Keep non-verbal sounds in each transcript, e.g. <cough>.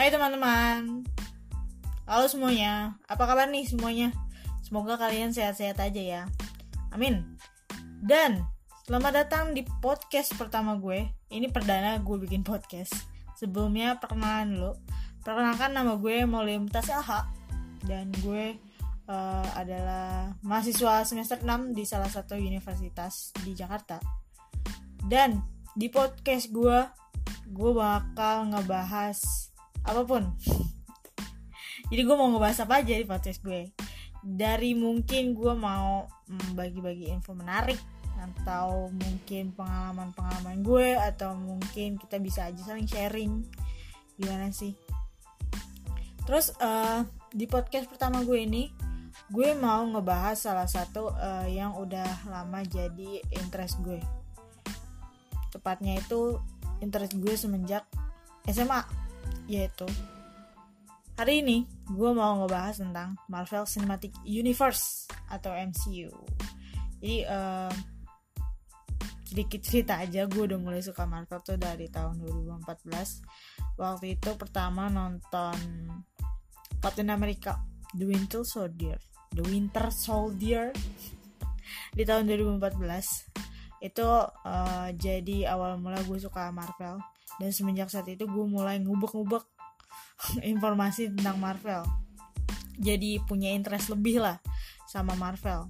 Hai teman-teman. Halo semuanya. Apa kabar nih semuanya? Semoga kalian sehat-sehat aja ya. Amin. Dan Selamat datang di podcast pertama gue. Ini perdana gue bikin podcast. Sebelumnya perkenalan dulu. Perkenalkan nama gue Maulim Tasaha. Dan gue uh, adalah mahasiswa semester 6 di salah satu universitas di Jakarta. Dan di podcast gue gue bakal ngebahas apa pun. Jadi gue mau ngebahas apa aja di podcast gue. Dari mungkin gue mau mm, bagi-bagi info menarik atau mungkin pengalaman-pengalaman gue atau mungkin kita bisa aja saling sharing. Gimana sih? Terus uh, di podcast pertama gue ini gue mau ngebahas salah satu uh, yang udah lama jadi interest gue. Tepatnya itu interest gue semenjak SMA yaitu hari ini gue mau ngebahas tentang Marvel Cinematic Universe atau MCU jadi uh, sedikit cerita aja gue udah mulai suka Marvel tuh dari tahun 2014 waktu itu pertama nonton Captain America The Winter Soldier The Winter Soldier di tahun 2014 itu uh, jadi awal mula gue suka Marvel dan semenjak saat itu gue mulai ngubek-ngubek <laughs> informasi tentang Marvel. Jadi punya interest lebih lah sama Marvel.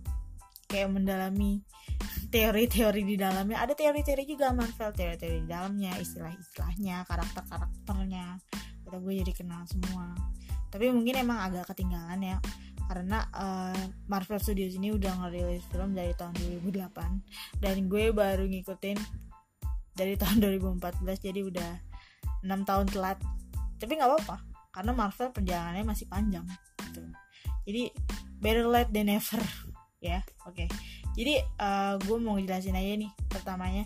Kayak mendalami teori-teori di dalamnya. Ada teori-teori juga Marvel teori-teori di dalamnya istilah-istilahnya karakter-karakternya. Kita gue jadi kenal semua. Tapi mungkin emang agak ketinggalan ya karena uh, Marvel Studios ini udah ngerilis film dari tahun 2008 dan gue baru ngikutin dari <laughs> tahun 2014 jadi udah 6 tahun telat tapi nggak apa-apa karena Marvel perjalanannya masih panjang gitu. jadi better late than never ya oke okay. jadi uh, gue mau jelasin aja nih pertamanya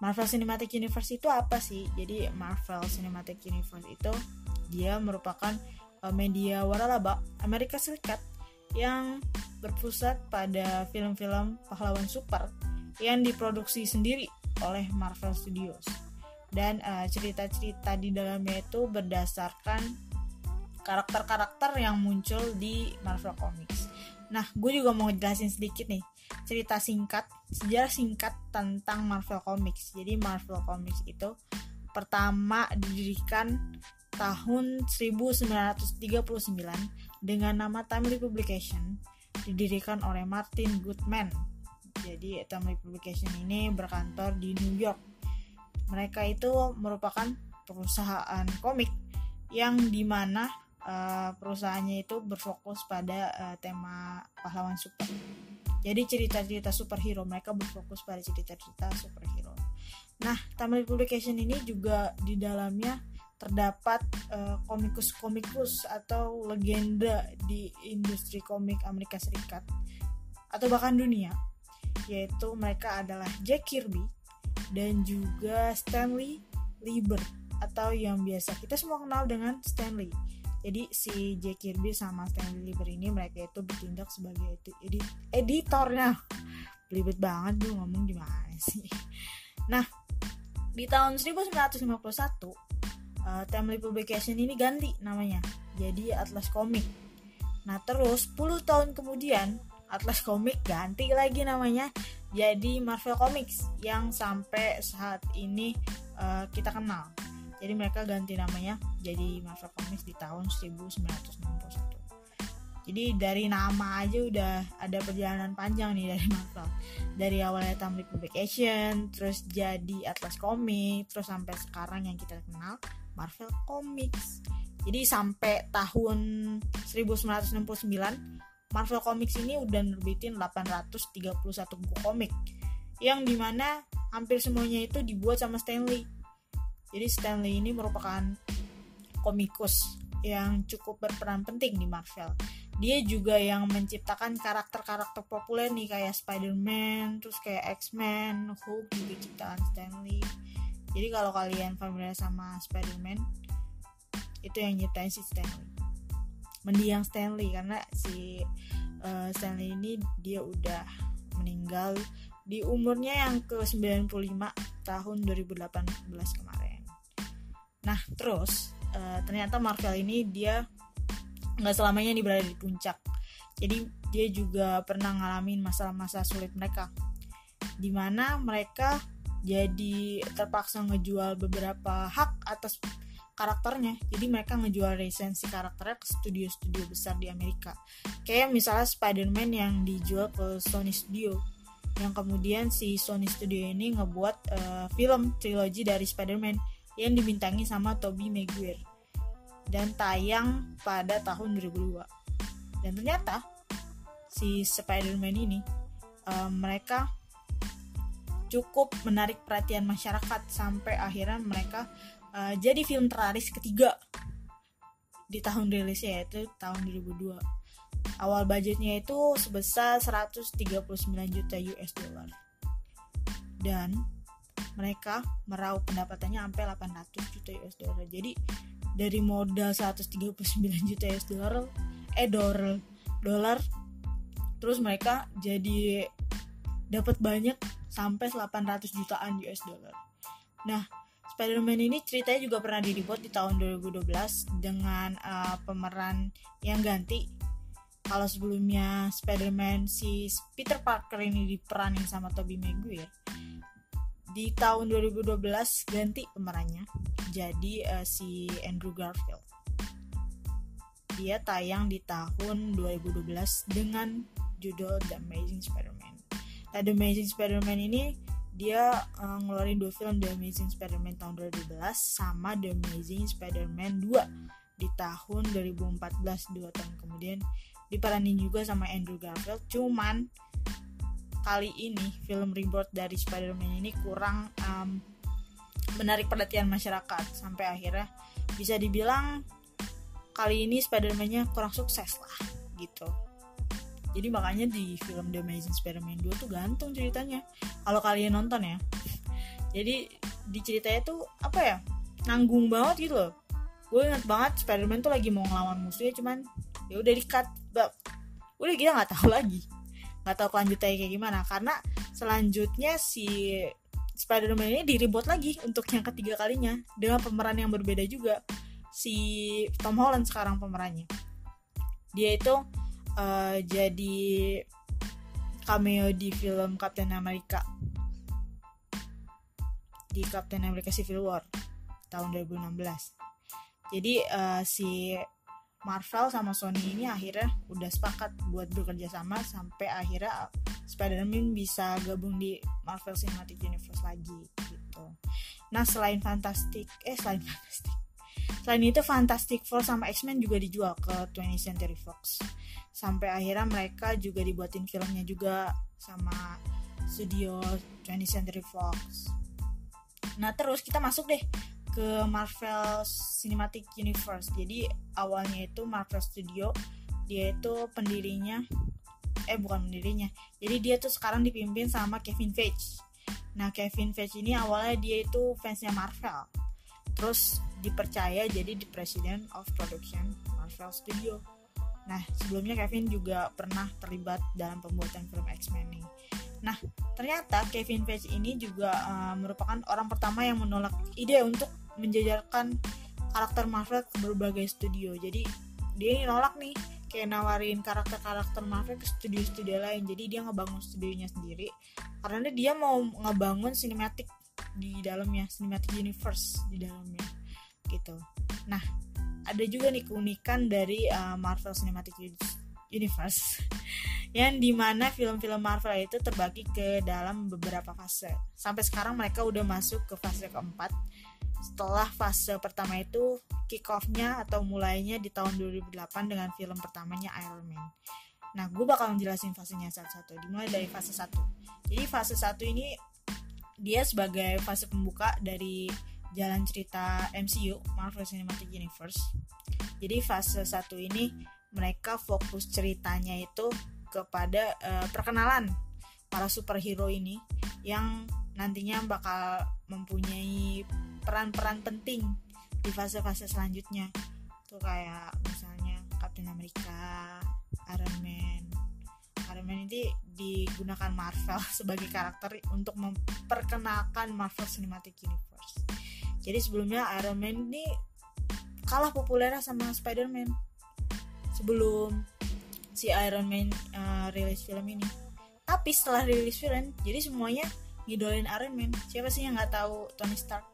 Marvel Cinematic Universe itu apa sih jadi Marvel Cinematic Universe itu dia merupakan uh, media waralaba Amerika Serikat yang berpusat pada film-film pahlawan super yang diproduksi sendiri oleh Marvel Studios dan eh, cerita-cerita uh, di dalamnya itu berdasarkan karakter-karakter yang muncul di Marvel Comics. Nah, gue juga mau jelasin sedikit nih cerita singkat, sejarah singkat tentang Marvel Comics. Jadi Marvel Comics itu pertama didirikan tahun 1939 dengan nama Timely Publication didirikan oleh Martin Goodman. Jadi Timely Publication ini berkantor di New York. Mereka itu merupakan perusahaan komik yang di mana uh, perusahaannya itu berfokus pada uh, tema pahlawan super. Jadi cerita-cerita superhero mereka berfokus pada cerita-cerita superhero. Nah, Timely Publication ini juga di dalamnya terdapat uh, komikus-komikus atau legenda di industri komik Amerika Serikat atau bahkan dunia yaitu mereka adalah Jack Kirby dan juga Stanley Lieber atau yang biasa kita semua kenal dengan Stanley. Jadi si Jack Kirby sama Stanley Lieber ini mereka itu bertindak sebagai edit editornya. Belibet banget tuh ngomong gimana sih. Nah di tahun 1951 uh, Timely Publication ini ganti namanya jadi Atlas Comic. Nah terus 10 tahun kemudian Atlas Comic ganti lagi namanya jadi Marvel Comics yang sampai saat ini uh, kita kenal. Jadi mereka ganti namanya jadi Marvel Comics di tahun 1961 jadi dari nama aja udah ada perjalanan panjang nih dari Marvel. Dari awalnya Timely Publication terus jadi Atlas Comics terus sampai sekarang yang kita kenal Marvel Comics. Jadi sampai tahun 1969 Marvel Comics ini udah nerbitin 831 buku komik yang di mana hampir semuanya itu dibuat sama Stanley. Jadi Stanley ini merupakan komikus yang cukup berperan penting di Marvel. Dia juga yang menciptakan karakter-karakter populer nih kayak Spider-Man, terus kayak X-Men, Hulk juga ciptaan Stanley jadi kalau kalian familiar sama Spider-Man itu yang nyiptain si Stanley mendiang Stanley karena si uh, Stanley ini dia udah meninggal di umurnya yang ke 95 tahun 2018 kemarin. Nah terus uh, ternyata Marvel ini dia nggak selamanya nih berada di puncak. Jadi dia juga pernah ngalamin masalah-masalah sulit mereka. Di mana mereka jadi terpaksa ngejual beberapa hak atas karakternya. Jadi mereka ngejual lisensi karakternya ke studio-studio besar di Amerika. Kayak misalnya Spider-Man yang dijual ke Sony Studio. Yang kemudian si Sony Studio ini ngebuat uh, film trilogi dari Spider-Man yang dibintangi sama Tobey Maguire. Dan tayang pada tahun 2002 dan ternyata si Spider-Man ini uh, mereka cukup menarik perhatian masyarakat sampai akhirnya mereka uh, jadi film teraris ketiga di tahun rilisnya yaitu tahun 2002 Awal budgetnya itu sebesar 139 juta US dollar. Dan mereka meraup pendapatannya sampai 800 juta US dollar. Jadi dari modal 139 juta US dollar eh dolar dolar terus mereka jadi dapat banyak sampai 800 jutaan US dollar. Nah, Spider-Man ini ceritanya juga pernah dibuat di tahun 2012 dengan uh, pemeran yang ganti. Kalau sebelumnya Spider-Man si Peter Parker ini diperanin sama Tobey Maguire di tahun 2012 ganti pemerannya jadi uh, si Andrew Garfield. Dia tayang di tahun 2012 dengan judul The Amazing Spider-Man. Nah The Amazing Spider-Man ini dia uh, ngeluarin dua film The Amazing Spider-Man tahun 2012 sama The Amazing Spider-Man 2 di tahun 2014 dua tahun kemudian. Diperanin juga sama Andrew Garfield cuman kali ini film reboot dari Spider-Man ini kurang um, menarik perhatian masyarakat sampai akhirnya bisa dibilang kali ini Spider-Man-nya kurang sukses lah gitu jadi makanya di film The Amazing Spider-Man 2 tuh gantung ceritanya. Kalau kalian nonton ya. <laughs> Jadi di ceritanya tuh apa ya nanggung banget gitu loh. Gue inget banget Spider-Man tuh lagi mau ngelawan musuhnya cuman ya udah di cut bab udah kita nggak tahu <laughs> lagi. Nggak tahu kelanjutannya kayak gimana. Karena selanjutnya si Spider-Man ini diribut lagi untuk yang ketiga kalinya dengan pemeran yang berbeda juga. Si Tom Holland sekarang pemerannya. Dia itu uh, jadi cameo di film Captain America di Captain America Civil War tahun 2016 jadi uh, si Marvel sama Sony ini akhirnya udah sepakat buat bekerja sama sampai akhirnya Spider-Man bisa gabung di Marvel Cinematic Universe lagi gitu. Nah selain Fantastic, eh selain <laughs> Fantastic, selain itu Fantastic Four sama X-Men juga dijual ke 20th Century Fox. Sampai akhirnya mereka juga dibuatin filmnya juga sama studio 20th Century Fox. Nah terus kita masuk deh ke Marvel Cinematic Universe. Jadi awalnya itu Marvel Studio, dia itu pendirinya eh bukan pendirinya. Jadi dia tuh sekarang dipimpin sama Kevin Feige. Nah, Kevin Feige ini awalnya dia itu fansnya Marvel. Terus dipercaya jadi di President of Production Marvel Studio. Nah, sebelumnya Kevin juga pernah terlibat dalam pembuatan film X-Men nih. Nah, ternyata Kevin Feige ini juga uh, merupakan orang pertama yang menolak ide untuk menjajarkan karakter Marvel ke berbagai studio. Jadi dia nolak nih kayak nawarin karakter-karakter Marvel ke studio-studio lain. Jadi dia ngebangun studionya sendiri karena dia mau ngebangun sinematik di dalamnya, cinematic universe di dalamnya gitu. Nah, ada juga nih keunikan dari uh, Marvel Cinematic Universe <laughs> yang di mana film-film Marvel itu terbagi ke dalam beberapa fase. Sampai sekarang mereka udah masuk ke fase keempat. Setelah fase pertama itu kick off-nya atau mulainya di tahun 2008 dengan film pertamanya Iron Man. Nah gue bakal menjelasin fasenya satu-satu. Dimulai dari fase 1 jadi fase 1 ini dia sebagai fase pembuka dari jalan cerita MCU Marvel Cinematic Universe jadi fase 1 ini mereka fokus ceritanya itu kepada uh, perkenalan para superhero ini yang nantinya bakal mempunyai peran-peran penting di fase-fase selanjutnya tuh kayak misalnya Captain America, Iron Man. Iron Man ini digunakan Marvel <laughs> sebagai karakter untuk memperkenalkan Marvel Cinematic Universe. Jadi sebelumnya Iron Man ini kalah populer sama Spider-Man sebelum si Iron Man uh, rilis film ini. Tapi setelah rilis film jadi semuanya ngidolin Iron Man. Siapa sih yang nggak tahu Tony Stark?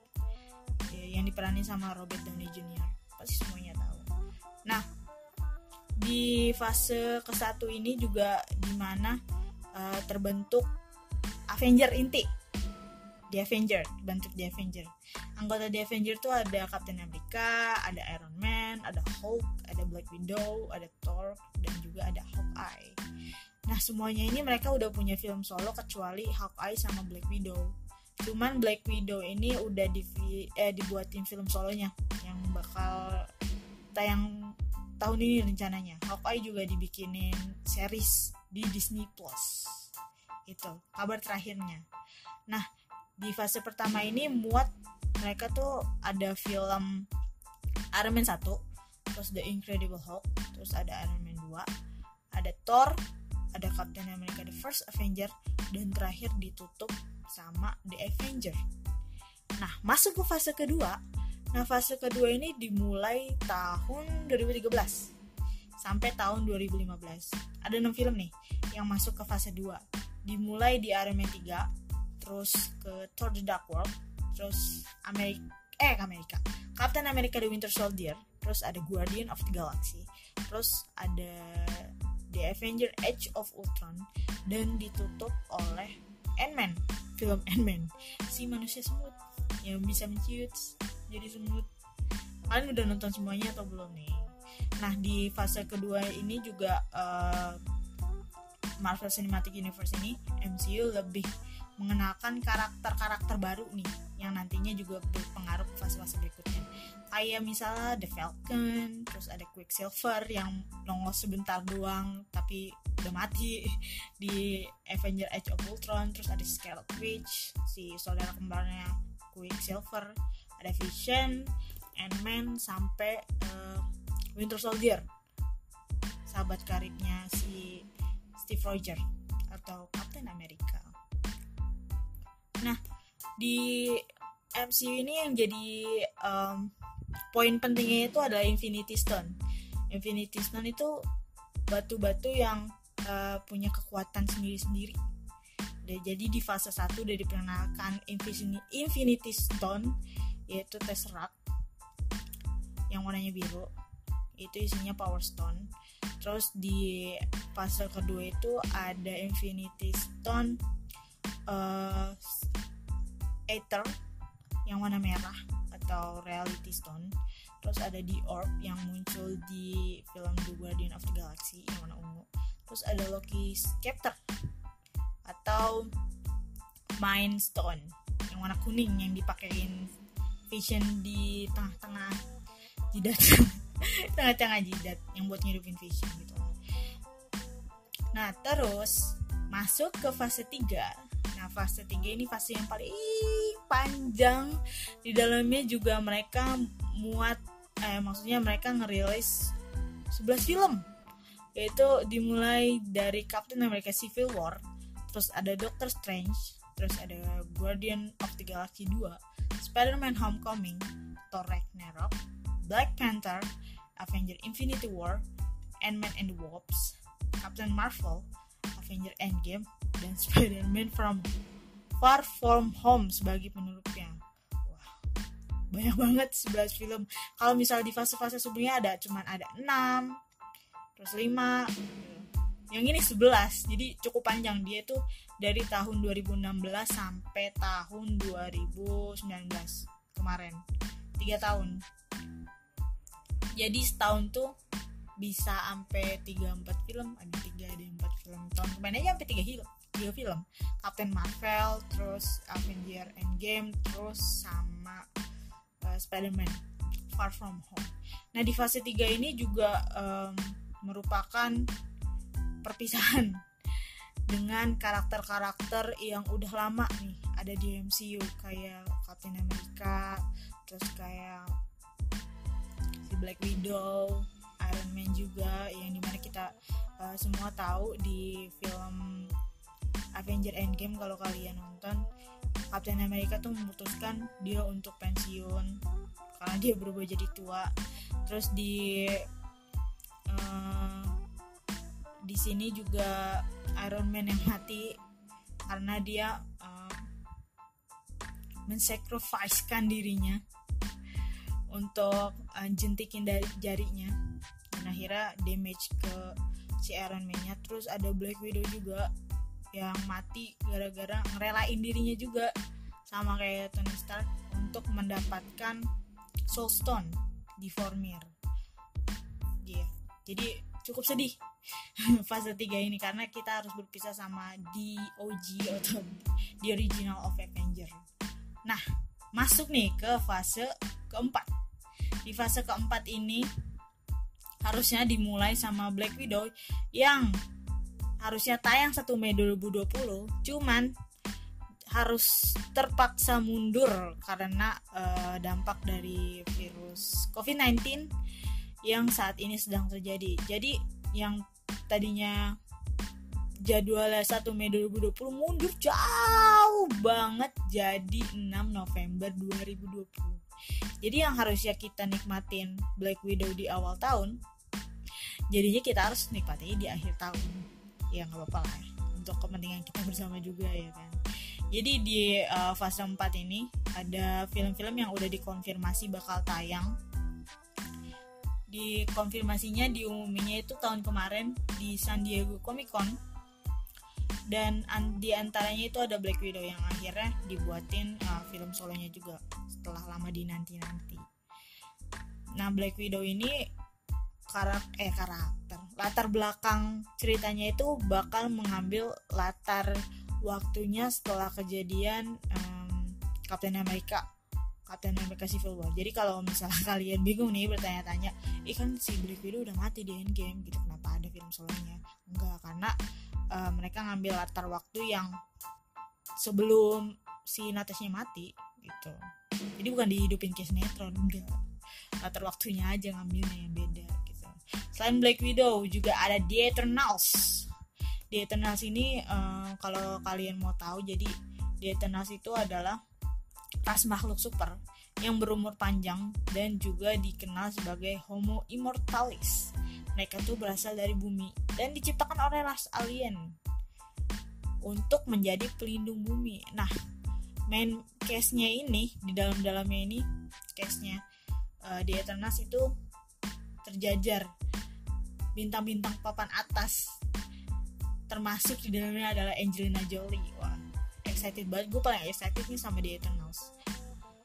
Ya, yang diperani sama Robert Downey Jr pasti semuanya tahu. Nah di fase ke satu ini juga di mana uh, terbentuk Avenger inti. The Avenger bentuk The Avenger. Anggota The Avenger tuh ada Captain America ada Iron Man ada Hulk ada Black Widow ada Thor dan juga ada Hawkeye. Nah semuanya ini mereka udah punya film solo kecuali Hawkeye sama Black Widow. Cuman Black Widow ini udah di eh, dibuatin film solonya yang bakal tayang tahun ini rencananya. Hawkeye juga dibikinin series di Disney Plus. Itu kabar terakhirnya. Nah di fase pertama ini muat mereka tuh ada film Iron Man 1 terus The Incredible Hulk terus ada Iron Man 2 ada Thor ada Captain America The First Avenger dan terakhir ditutup sama The Avenger. Nah masuk ke fase kedua nah fase kedua ini dimulai tahun 2013 sampai tahun 2015 ada 6 film nih yang masuk ke fase 2 dimulai di Iron Man 3 terus ke Thor the Dark World terus Amerika eh Amerika. Captain America the Winter Soldier terus ada Guardian of the Galaxy terus ada The Avenger Age of Ultron dan ditutup oleh Ant-Man film Ant-Man. Si manusia semut yang bisa menciut jadi semut. Kalian udah nonton semuanya atau belum nih? Nah di fase kedua ini juga uh, Marvel Cinematic Universe ini MCU lebih mengenalkan karakter-karakter baru nih yang nantinya juga berpengaruh ke fase-fase berikutnya. Kayak misalnya The Falcon terus ada Quicksilver yang nongol sebentar doang tapi udah mati. <laughs> Di Avenger Age of Ultron terus ada Scarlet Witch si saudara kembarnya Quicksilver ada Vision Ant-Man sampai uh, Winter Soldier sahabat karibnya si Steve Rogers atau Captain America Nah, di MCU ini yang jadi um, poin pentingnya itu adalah Infinity Stone. Infinity Stone itu batu-batu yang uh, punya kekuatan sendiri-sendiri. Jadi di fase 1 udah diperkenalkan Infinity Stone yaitu Tesseract yang warnanya biru. Itu isinya Power Stone. Terus di fase kedua itu ada Infinity Stone uh, Aether yang warna merah atau Reality Stone terus ada di Orb yang muncul di film The Guardian of the Galaxy yang warna ungu terus ada Loki Scepter atau Mind Stone. Yang warna kuning yang dipakein Vision di tengah-tengah jidat. <laughs> Tengah-tengah jidat yang buat ngidupin Vision gitu. Nah terus masuk ke fase 3 Nah, fase 3 ini fase yang paling panjang. Di dalamnya juga mereka muat eh maksudnya mereka ngerilis 11 film. Yaitu dimulai dari Captain America Civil War, terus ada Doctor Strange, terus ada Guardian of the Galaxy 2, Spider-Man Homecoming, Thor Ragnarok, Black Panther, Avenger Infinity War, Ant-Man and the Wasp, Captain Marvel, Avenger Endgame, dan <laughs> Spider-Man from Far From Home sebagai penulisnya. Wah, banyak banget 11 film. Kalau misal di fase-fase sebelumnya ada cuman ada 6, terus 5, yang ini 11 jadi cukup panjang. Dia itu dari tahun 2016 sampai tahun 2019 kemarin. Tiga tahun. Jadi setahun tuh bisa sampai 3 4 film. Ada 3 ada 4 film. Tahun kemarin aja sampai 3 film tiga film. Captain Marvel terus Avenger Endgame terus sama uh, Spider-Man. Far From Home. Nah di fase 3 ini juga um, merupakan perpisahan <laughs> dengan karakter-karakter yang udah lama nih ada di MCU kayak Captain America terus kayak si Black Widow Iron Man juga yang di mana kita uh, semua tahu di film Avenger Endgame kalau kalian nonton Captain America tuh memutuskan dia untuk pensiun karena dia berubah jadi tua. Terus di uh, di sini juga Iron Man yang mati karena dia uh, mensacrificekan dirinya untuk uh, jentikin dari jarinya dan akhirnya damage ke si Iron Man nya terus ada Black Widow juga yang mati gara-gara ngerelain dirinya juga sama kayak Tony Stark untuk mendapatkan Soul Stone di Vormir. Iya. Yeah. Jadi cukup sedih <laughs> fase 3 ini karena kita harus berpisah sama di OG atau di original of Avenger. Nah, masuk nih ke fase keempat. Di fase keempat ini harusnya dimulai sama Black Widow yang harusnya tayang 1 Mei 2020, cuman harus terpaksa mundur karena uh, dampak dari virus COVID-19 yang saat ini sedang terjadi. Jadi yang tadinya jadwalnya 1 Mei 2020 mundur jauh banget jadi 6 November 2020. Jadi yang harusnya kita nikmatin Black Widow di awal tahun, jadinya kita harus nikmati di akhir tahun. Ya nggak apa-apa lah, untuk kepentingan kita bersama juga ya kan. Jadi di uh, fase 4 ini ada film-film yang udah dikonfirmasi bakal tayang. Di konfirmasinya diumuminya itu tahun kemarin di San Diego Comic Con. Dan an di antaranya itu ada Black Widow yang akhirnya dibuatin uh, film solonya juga setelah lama dinanti-nanti. Nah, Black Widow ini karak eh karakter latar belakang ceritanya itu bakal mengambil latar waktunya setelah kejadian um, Captain America Captain America Civil War. Jadi kalau misalnya <laughs> kalian bingung nih bertanya-tanya, ikan si Black Widow udah mati di Endgame gitu, kenapa ada film solonya? Enggak, karena uh, mereka ngambil latar waktu yang sebelum si Natasha mati gitu. Jadi bukan dihidupin kayak sinetron, enggak. Latar waktunya aja ngambilnya yang beda gitu. Selain Black Widow juga ada The Eternals di Eternals ini uh, kalau kalian mau tahu jadi di Eternals itu adalah ras makhluk super yang berumur panjang dan juga dikenal sebagai Homo Immortalis. Mereka tuh berasal dari bumi dan diciptakan oleh ras alien untuk menjadi pelindung bumi. Nah, main case-nya ini di dalam-dalamnya ini case-nya uh, di Eternals itu terjajar bintang-bintang papan atas termasuk di dalamnya adalah Angelina Jolie wah excited banget. Gue paling excited nih sama The Eternals.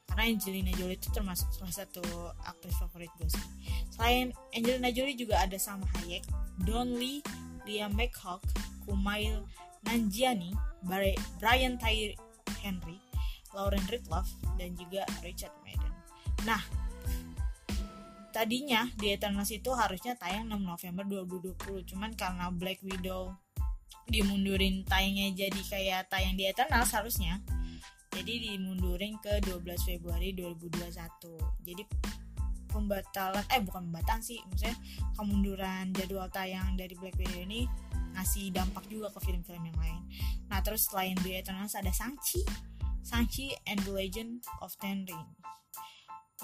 Karena Angelina Jolie itu termasuk salah satu aktris favorit gue sih. Selain Angelina Jolie juga ada Salma Hayek Don Lee Liam McHugh Kumail Nanjiani Brian Tyree Henry Lauren Ridloff dan juga Richard Madden. Nah tadinya di Eternals itu harusnya tayang 6 November 2020 cuman karena Black Widow dimundurin tayangnya jadi kayak tayang di Eternal seharusnya jadi dimundurin ke 12 Februari 2021 jadi pembatalan eh bukan pembatalan sih maksudnya kemunduran jadwal tayang dari Black Widow ini ngasih dampak juga ke film-film yang lain. Nah terus selain The Eternals ada Shang-Chi. Shang-Chi and the Legend of Ten Rings.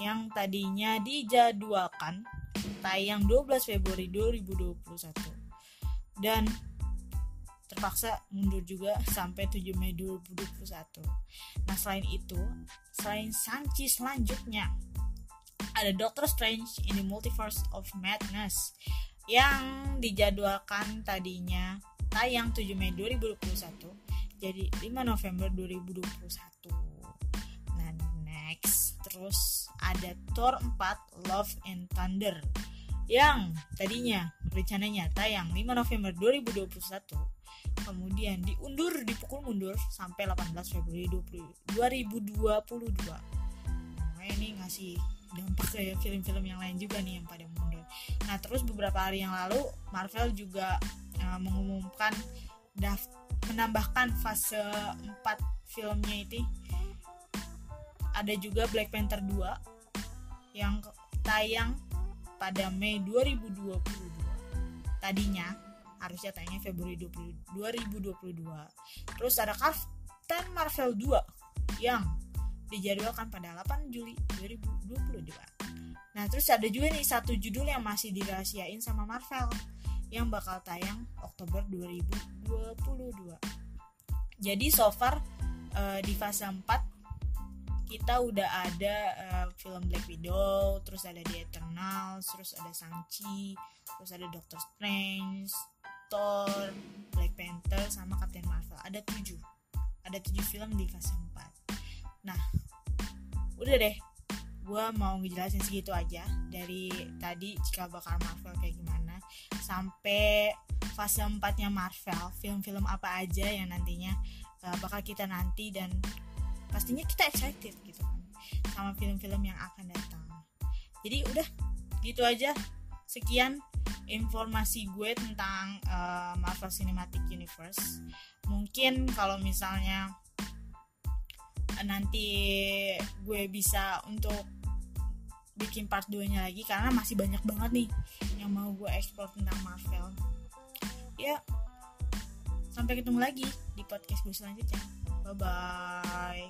Yang tadinya dijadwalkan tayang 12 Februari 2021 dan terpaksa mundur juga sampai 7 Mei 2021. Nah selain itu, selain Sanchi selanjutnya, ada Doctor Strange in the Multiverse of Madness yang dijadwalkan tadinya tayang 7 Mei 2021 jadi 5 November 2021 nah next terus ada Thor 4 Love and Thunder yang tadinya rencananya tayang 5 November 2021 kemudian diundur dipukul mundur sampai 18 Februari 20, 2022 nah ini ngasih dampak kayak film-film yang lain juga nih yang pada mundur. Nah terus beberapa hari yang lalu Marvel juga uh, mengumumkan daft menambahkan fase 4 filmnya itu ada juga Black Panther 2 yang tayang pada Mei 2022 tadinya harusnya tayangnya Februari 2022 terus ada Captain Marvel 2 yang dijadwalkan pada 8 Juli 2022 nah terus ada juga nih satu judul yang masih dirahasiain sama Marvel yang bakal tayang Oktober 2022 jadi so far uh, di fase 4 kita udah ada uh, film Black Widow, terus ada The Eternals, terus ada Shang-Chi, terus ada Doctor Strange, Thor, Black Panther, sama Captain Marvel. Ada tujuh. Ada tujuh film di fase 4. Nah, udah deh. Gue mau ngejelasin segitu aja. Dari tadi jika bakal Marvel kayak gimana. Sampai fase 4-nya Marvel. Film-film apa aja yang nantinya uh, bakal kita nanti dan pastinya kita excited gitu kan sama film-film yang akan datang. Jadi udah gitu aja. Sekian informasi gue tentang uh, Marvel Cinematic Universe. Mungkin kalau misalnya uh, nanti gue bisa untuk bikin part 2 nya lagi karena masih banyak banget nih yang mau gue explore tentang Marvel. Ya sampai ketemu lagi di podcast gue selanjutnya Bye bye.